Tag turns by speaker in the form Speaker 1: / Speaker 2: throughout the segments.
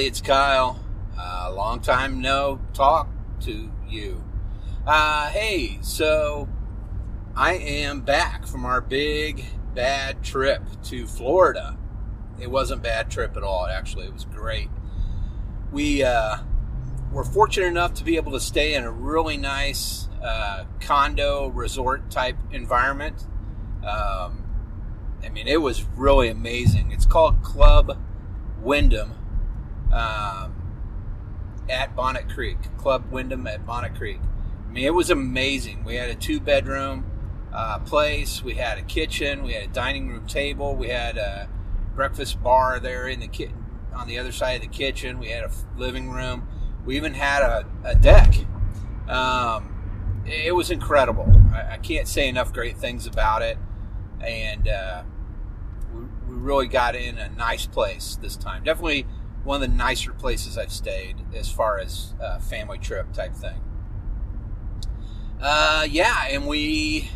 Speaker 1: everybody. It's Kyle. Uh, long time no talk to you. Uh, hey, so I am back from our big bad trip to Florida. It wasn't bad trip at all, actually. It was great. We uh, were fortunate enough to be able to stay in a really nice uh, condo resort type environment. Um, I mean, it was really amazing. It's called Club Wyndham um, at Bonnet Creek. Club Wyndham at Bonnet Creek. I mean, it was amazing. We had a two bedroom uh, place. We had a kitchen. We had a dining room table. We had a breakfast bar there in the ki- on the other side of the kitchen. We had a living room. We even had a, a deck. Um, it was incredible. I, I, can't say enough great things about it. And uh, we, we really got in a nice place this time. Definitely one of the nicer places I've stayed as far as uh, family trip type thing. Uh, yeah, and we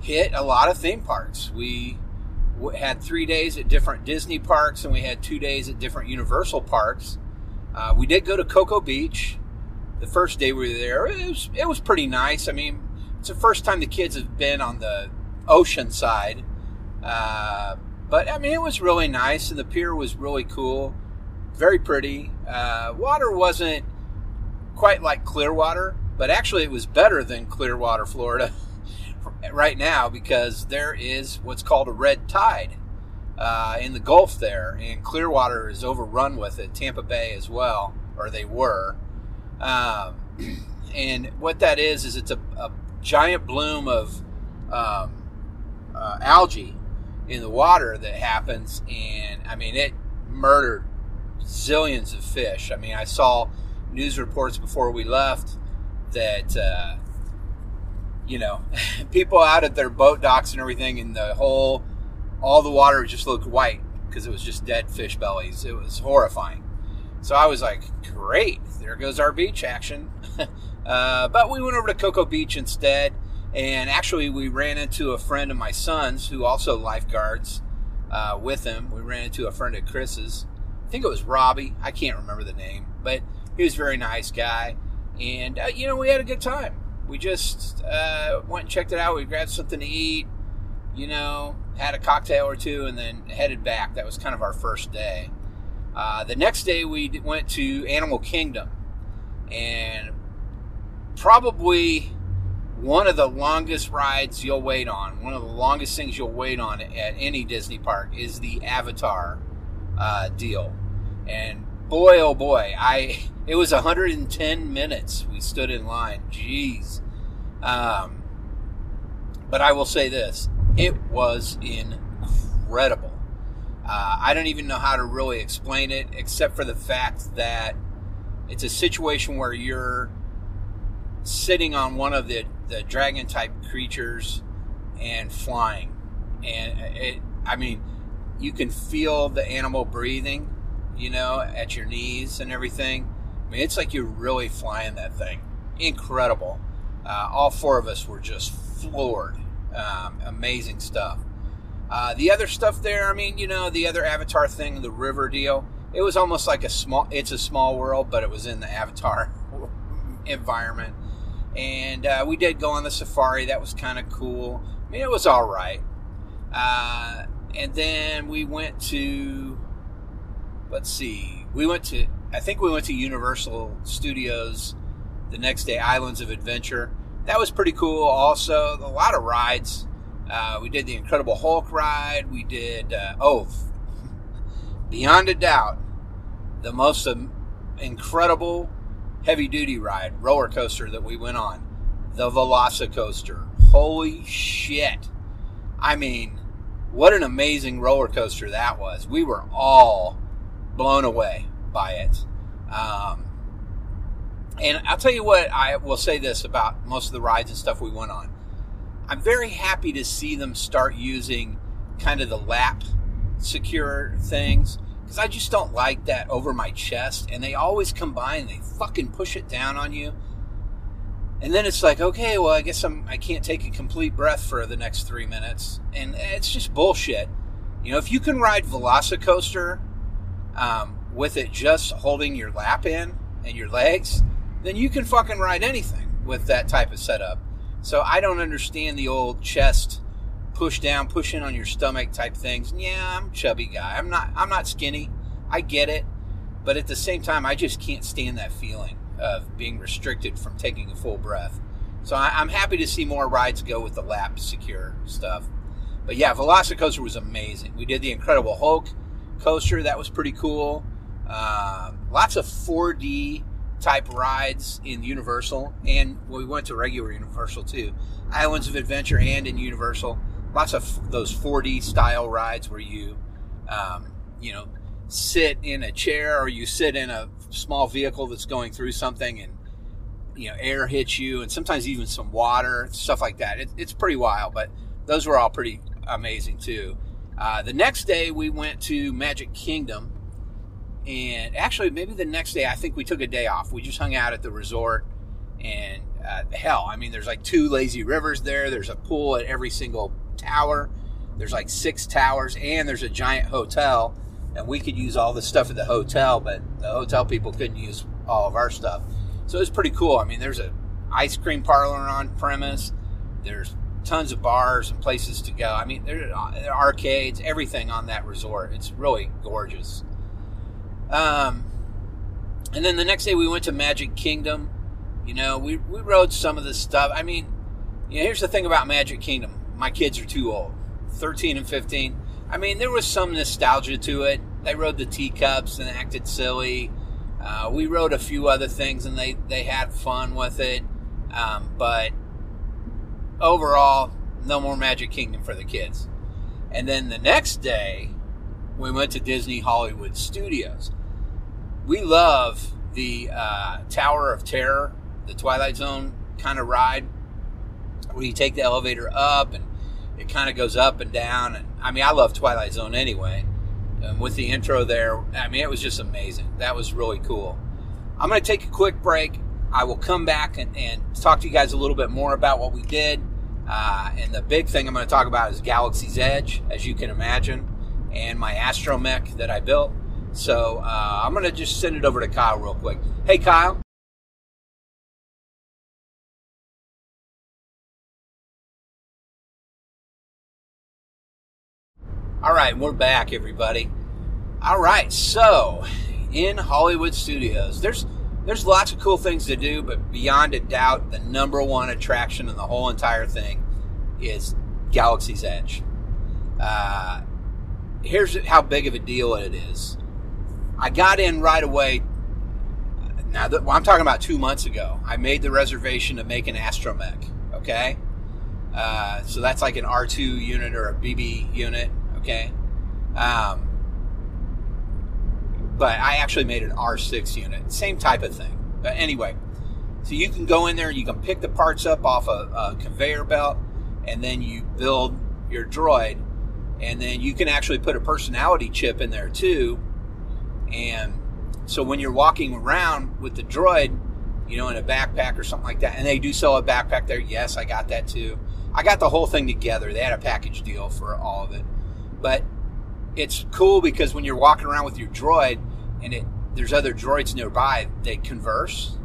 Speaker 1: hit a lot of theme parks. We had three days at different Disney parks, and we had two days at different Universal parks. Uh, we did go to Cocoa Beach. The first day we were there, it was it was pretty nice. I mean, it's the first time the kids have been on the ocean side, uh, but I mean, it was really nice, and the pier was really cool, very pretty. Uh, water wasn't quite like Clearwater, but actually, it was better than Clearwater, Florida. right now because there is what's called a red tide uh, in the Gulf there, and Clearwater is overrun with it. Tampa Bay as well, or they were. Um, and what that is is it's a, a giant bloom of um, uh, algae in the water that happens, and I mean it murdered zillions of fish. I mean, I saw news reports before we left that uh, you know, people out at their boat docks and everything, and the whole, all the water just looked white because it was just dead fish bellies. It was horrifying. So I was like, great, there goes our beach action. uh, but we went over to Cocoa Beach instead, and actually we ran into a friend of my son's who also lifeguards uh, with him. We ran into a friend of Chris's. I think it was Robbie. I can't remember the name, but he was a very nice guy. And, uh, you know, we had a good time we just uh, went and checked it out. We grabbed something to eat, you know, had a cocktail or two, and then headed back. That was kind of our first day. Uh, the next day, we went to Animal Kingdom, and probably one of the longest rides you'll wait on, one of the longest things you'll wait on at any Disney park is the Avatar uh, deal. And boy, oh boy, I it was 110 minutes we stood in line. Jeez. Um, but I will say this: it was incredible. Uh, I don't even know how to really explain it, except for the fact that it's a situation where you're sitting on one of the, the dragon type creatures and flying. And it, I mean, you can feel the animal breathing you know, at your knees and everything. I mean, it's like you're really flying that thing. Incredible. Uh, all four of us were just floored. Um, amazing stuff. Uh, the other stuff there, I mean, you know, the other Avatar thing, the river deal, it was almost like a small, it's a small world, but it was in the Avatar environment. And uh, we did go on the safari. That was kind of cool. I mean, it was all right. Uh, and then we went to let's see, we went to, I think we went to Universal Studios the next day, Islands of Adventure. That was pretty cool. Also, a lot of rides. Uh, we did the Incredible Hulk ride. We did, uh, oh, beyond a doubt, the most incredible heavy duty ride, roller coaster that we went on, the Velocicoaster. Holy shit. I mean, what an amazing roller coaster that was. We were all blown away by it. Um, and I'll tell you what, I will say this about most of the rides and stuff we went on. I'm very happy to see them start using kind of the lap secure things because I just don't like that over my chest. And they always combine, they fucking push it down on you. And then it's like, okay, well, I guess I'm, I can't take a complete breath for the next three minutes. And it's just bullshit. You know, if you can ride Velocicoaster um, with it just holding your lap in and your legs, then you can fucking ride anything with that type of setup. So I don't understand the old chest push down, push in on your stomach type things. Yeah, I'm chubby guy. I'm not I'm not skinny. I get it. But at the same time, I just can't stand that feeling of being restricted from taking a full breath. So I, am happy to see more rides go with the lap secure stuff. But yeah, Velocicoaster was amazing. We did the Incredible Hulk coaster. That was pretty cool. Uh, lots of 4D type rides in Universal, and we went to regular Universal too. Islands of Adventure and in Universal, lots of those 4D style rides where you, um, you know, sit in a chair or you sit in a small vehicle that's going through something and you know air hits you and sometimes even some water stuff like that it, it's pretty wild but those were all pretty amazing too uh, the next day we went to magic kingdom and actually maybe the next day i think we took a day off we just hung out at the resort and uh, hell i mean there's like two lazy rivers there there's a pool at every single tower there's like six towers and there's a giant hotel and we could use all the stuff at the hotel, but the hotel people couldn't use all of our stuff. So it was pretty cool. I mean, there's a ice cream parlor on premise. There's tons of bars and places to go. I mean, there are arcades, everything on that resort. It's really gorgeous. Um, and then the next day we went to Magic Kingdom. You know, we, we rode some of the stuff. I mean, you know, here's the thing about Magic Kingdom. My kids are too old, 13 and 15 I mean, there was some nostalgia to it. They rode the teacups and acted silly. Uh, we rode a few other things and they, they had fun with it. Um, but overall, no more Magic Kingdom for the kids. And then the next day, we went to Disney Hollywood Studios. We love the uh, Tower of Terror, the Twilight Zone kind of ride, where you take the elevator up and it kind of goes up and down. And I mean, I love Twilight Zone anyway. And with the intro there, I mean, it was just amazing. That was really cool. I'm going to take a quick break. I will come back and, and, talk to you guys a little bit more about what we did. Uh, and the big thing I'm going to talk about is Galaxy's Edge, as you can imagine, and my astromech that I built. So uh, I'm going to just send it over to Kyle real quick. Hey, Kyle. All right, we're back, everybody. All right, so in Hollywood Studios, there's there's lots of cool things to do, but beyond a doubt, the number one attraction in the whole entire thing is Galaxy's Edge. Uh, here's how big of a deal it is. I got in right away. Now, well, I'm talking about two months ago. I made the reservation to make an astromech. Okay, uh, so that's like an R2 unit or a BB unit Okay. Um, but I actually made an R6 unit, same type of thing. But anyway, so you can go in there, you can pick the parts up off a, a conveyor belt, and then you build your droid, and then you can actually put a personality chip in there too. And so when you're walking around with the droid, you know, in a backpack or something like that, and they do sell a backpack there. Yes, I got that too. I got the whole thing together. They had a package deal for all of it. But it's cool because when you're walking around with your droid and it there's other droids nearby, they converse.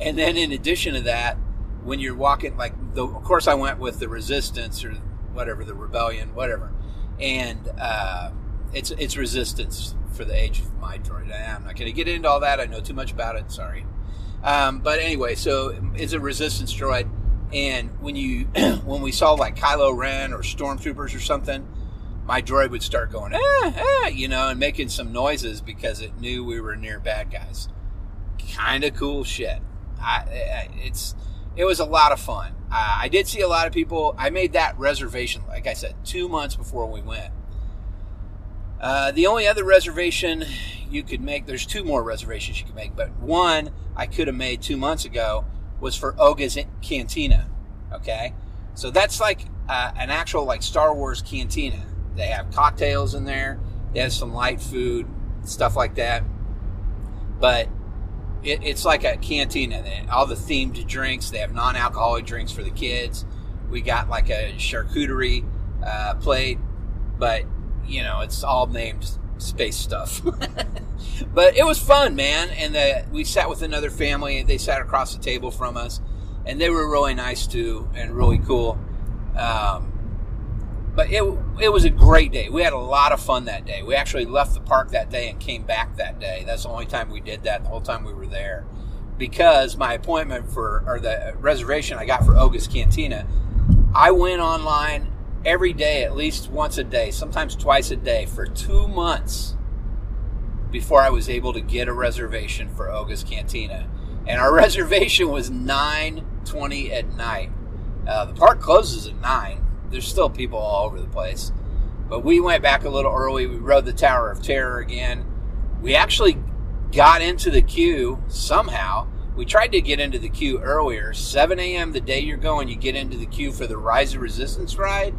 Speaker 1: and then in addition to that, when you're walking, like the, of course I went with the Resistance or whatever the Rebellion, whatever, and uh, it's it's Resistance for the age of my droid. I'm not going to get into all that. I know too much about it. Sorry. Um, but anyway, so it's a Resistance droid, and when you when we saw like Kylo Ren or stormtroopers or something my droid would start going, ah, ah, you know, and making some noises because it knew we were near bad guys. Kind of cool shit. I, it's it was a lot of fun. I did see a lot of people. I made that reservation, like I said, two months before we went. Uh, the only other reservation you could make, there's two more reservations you could make, but one I could have made two months ago was for Oga's Cantina. Okay, so that's like uh, an actual like Star Wars cantina they have cocktails in there. They have some light food, stuff like that. But it, it's like a cantina. All the themed drinks. They have non-alcoholic drinks for the kids. We got like a charcuterie uh, plate, but you know it's all named space stuff. but it was fun, man. And the, we sat with another family. They sat across the table from us, and they were really nice too, and really cool. Um, but it it was a great day. We had a lot of fun that day. We actually left the park that day and came back that day. That's the only time we did that. The whole time we were there, because my appointment for or the reservation I got for Oga's Cantina, I went online every day, at least once a day, sometimes twice a day, for two months before I was able to get a reservation for Oga's Cantina. And our reservation was 9:20 at night. Uh, the park closes at nine. There's still people all over the place, but we went back a little early. We rode the Tower of Terror again. We actually got into the queue somehow. We tried to get into the queue earlier. 7 a.m. the day you're going, you get into the queue for the Rise of Resistance ride.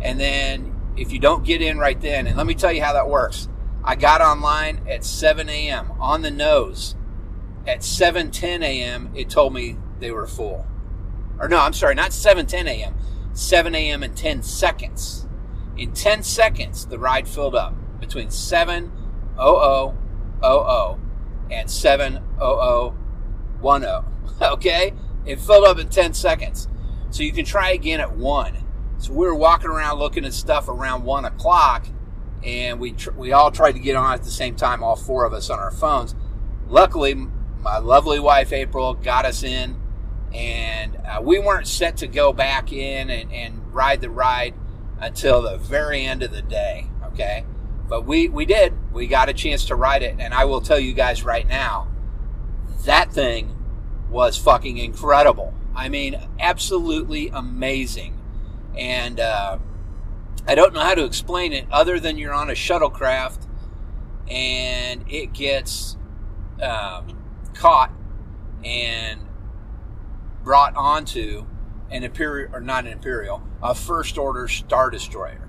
Speaker 1: And then if you don't get in right then, and let me tell you how that works. I got online at 7 a.m. on the nose. At 7:10 a.m., it told me they were full. Or no, I'm sorry, not 7:10 a.m. 7 a.m. in 10 seconds. In 10 seconds, the ride filled up between 7:00 and 7:0010. Okay, it filled up in 10 seconds. So you can try again at one. So we were walking around looking at stuff around one o'clock, and we tr- we all tried to get on at the same time, all four of us on our phones. Luckily, my lovely wife April got us in, and uh, we weren't set to go back in and, and ride the ride until the very end of the day. Okay, but we we did. We got a chance to ride it, and I will tell you guys right now, that thing was fucking incredible. I mean, absolutely amazing and uh, I don't know how to explain it other than you're on a shuttlecraft and it gets um, caught and brought onto an imperial or not an imperial, a first order star destroyer.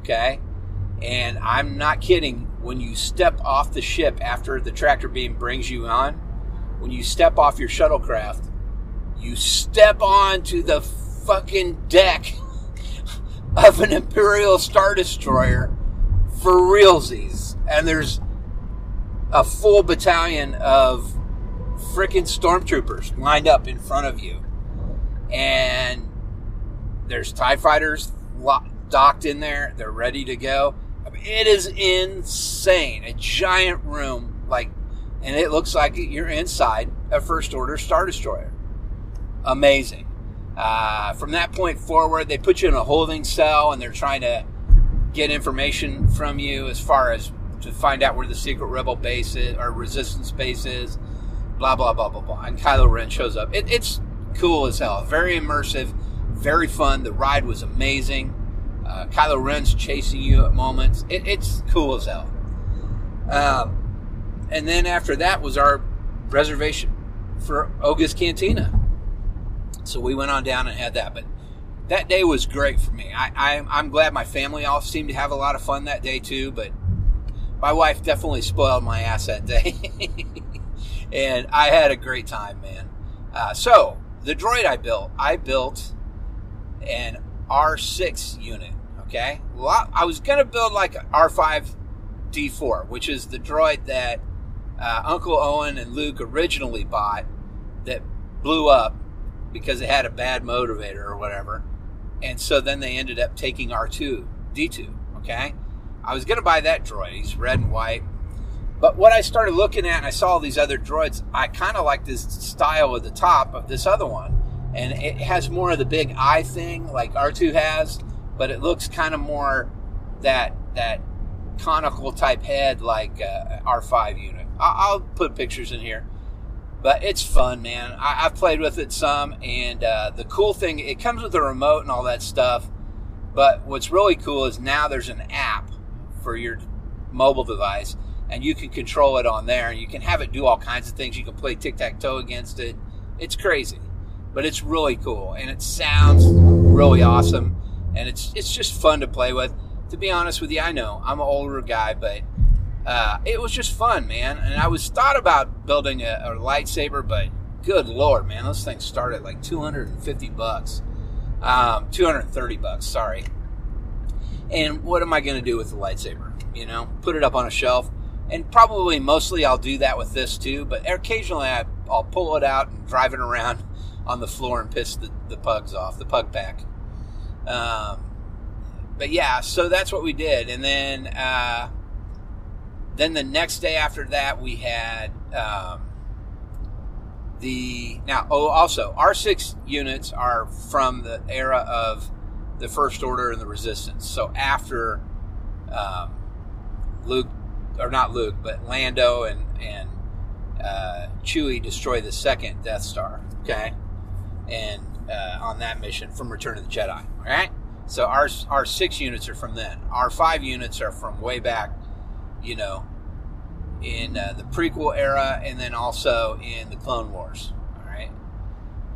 Speaker 1: Okay, and I'm not kidding. When you step off the ship after the tractor beam brings you on, when you step off your shuttlecraft, you step onto the fucking deck of an Imperial Star Destroyer for realsies. And there's a full battalion of freaking stormtroopers lined up in front of you. And there's TIE fighters docked in there. They're ready to go. I mean, it is insane. A giant room, like, and it looks like you're inside a First Order Star Destroyer. Amazing. Uh, from that point forward, they put you in a holding cell and they're trying to get information from you as far as to find out where the secret rebel base is or resistance base is. Blah blah blah blah blah. And Kylo Ren shows up. It, it's cool as hell. Very immersive. Very fun. The ride was amazing. Uh, Kylo Ren's chasing you at moments. It, it's cool as hell. Um, and then after that was our reservation for Oga's Cantina. So we went on down and had that. But that day was great for me. I, I, am glad my family all seemed to have a lot of fun that day too. But my wife definitely spoiled my ass that day. and I had a great time, man. Uh, so the droid I built, I built an R6 unit. Okay. Well, I, was to build like an R5 D4, which is the droid that uh, Uncle Owen and Luke originally bought that blew up because it had a bad motivator or whatever. And so then they ended up taking R2, D2, okay? I was to buy that droid. He's red and white. But what I started looking at and I saw all these other droids, I kind of like this style at the top of this other one. And it has more of the big eye thing like R2 has, but it looks kind of more that that conical type head like uh, R5 unit. I'll put pictures in here but it's fun, man. I, have played with it some, and uh, the cool thing, it comes with a remote and all that stuff. But what's really cool is now there's an app for your mobile device, and you can control it on there, and you can have it do all kinds of things. You can play tic tac toe against it. It's crazy, but it's really cool, and it sounds really awesome, and it's it's just fun to play with. To be honest with you, I know I'm an older guy, but uh, it was just fun, man. And I was thought about building a, a, lightsaber, but good lord, man, those things start at like 250 bucks, um, 230 bucks. Sorry. And what am I going to do with the lightsaber? You know, put it up on a shelf. And probably mostly I'll do that with this too, but occasionally I, will pull it out and drive it around on the floor and piss the, the pugs off, the pug pack. Um, but yeah, so that's what we did. And then, uh, then the next day after that, we had um, the now. Oh, also, R6 units are from the era of the First Order and the Resistance. So after um, Luke, or not Luke, but Lando and and uh, Chewie destroy the second Death Star. Okay, and uh, on that mission from Return of the Jedi. All right. So our R6 units are from then. R5 units are from way back, you know, in uh, the prequel era, and then also in the Clone Wars. All right,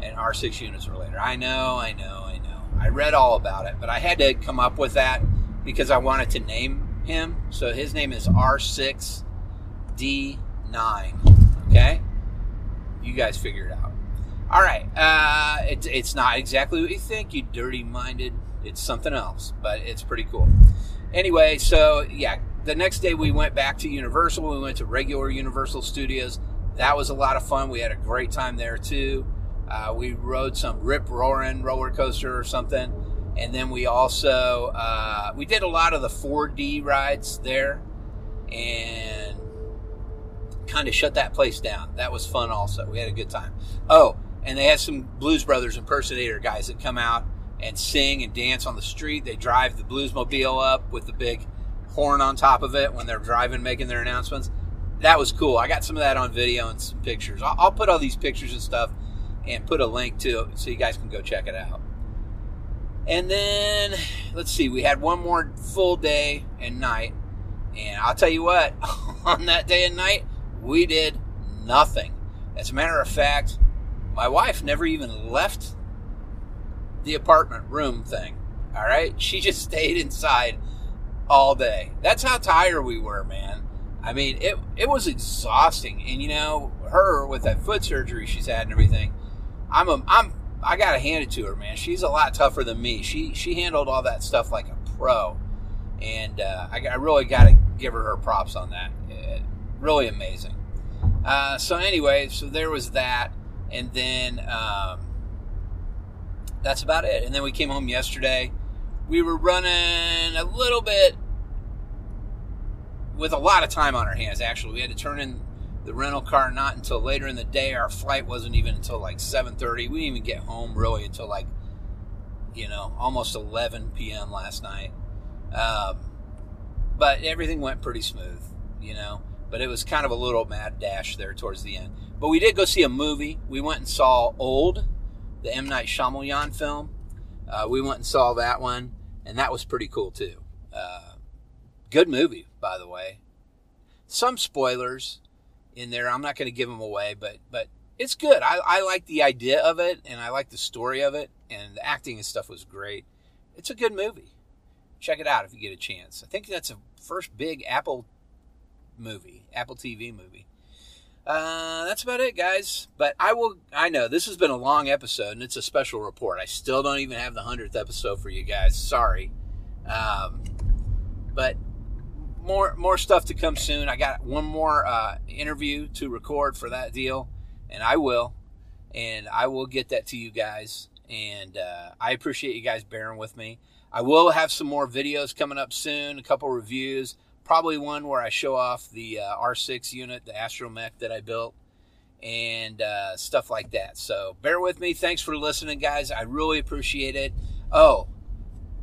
Speaker 1: and R6 units are later. I know, I know, I know. I read all about it, but I had to come up with that because I wanted to name him. So his name is R six D nine. Okay, you guys figure it out. All right, uh, it, it's not exactly what you think, you dirty-minded it's something else, but it's pretty cool. Anyway, so yeah, the next day we went back to Universal. We went to regular Universal Studios. That was a lot of fun. We had a great time there too. Uh, we rode some rip roaring roller coaster or something, and then we also uh, we did a lot of the 4D rides there, and kind of shut that place down. That was fun. Also, we had a good time. Oh, and they had some Blues Brothers impersonator guys that come out and sing and dance on the street. They drive the Bluesmobile up with the big horn on top of it when they're driving, making their announcements. That was cool. I got some of that on video and some pictures. I'll, I'll put all these pictures and stuff and put a link to it so you guys can go check it out. And then, let's see, we had one more full day and night. And I'll tell you what, on that day and night, we did nothing. As a matter of fact, my wife never even left the apartment room thing. All right. She just stayed inside all day. That's how tired we were, man. I mean, it, it was exhausting. And, you know, her with that foot surgery she's had and everything, I'm, a, I'm, I got to hand it to her, man. She's a lot tougher than me. She, she handled all that stuff like a pro. And uh, I, I, really got to give her her props on that. It, really amazing. Uh, so, anyway, so there was that. And then, um, that's about it. And then we came home yesterday. We were running a little bit with a lot of time on our hands. Actually, we had to turn in the rental car not until later in the day. Our flight wasn't even until like 7:30. We didn't even get home really until like you know almost 11 p.m. last night. Um, but everything went pretty smooth, you know. But it was kind of a little mad dash there towards the end. But we did go see a movie. We went and saw Old the M Night Shyamalan film. Uh, we went and saw that one, and that was pretty cool too. Uh, good movie, by the way. Some spoilers in there. I'm not going to give them away, but but it's good. I, I like the idea of it, and I like the story of it, and the acting and stuff was great. It's a good movie. Check it out if you get a chance. I think that's a first big Apple movie, Apple TV movie. Uh, that's about it, guys. But I will. I know this has been a long episode, and it's a special report. I still don't even have the hundredth episode for you guys. Sorry, um, but more more stuff to come soon. I got one more uh, interview to record for that deal, and I will, and I will get that to you guys. And uh, I appreciate you guys bearing with me. I will have some more videos coming up soon. A couple reviews probably one where I show off the uh, R6 unit, the astromech that I built, and uh, stuff like that. So bear with me. Thanks for listening, guys. I really appreciate it. Oh,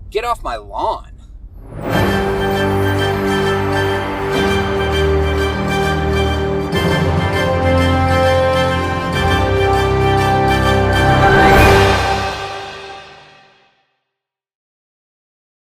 Speaker 1: get off my lawn.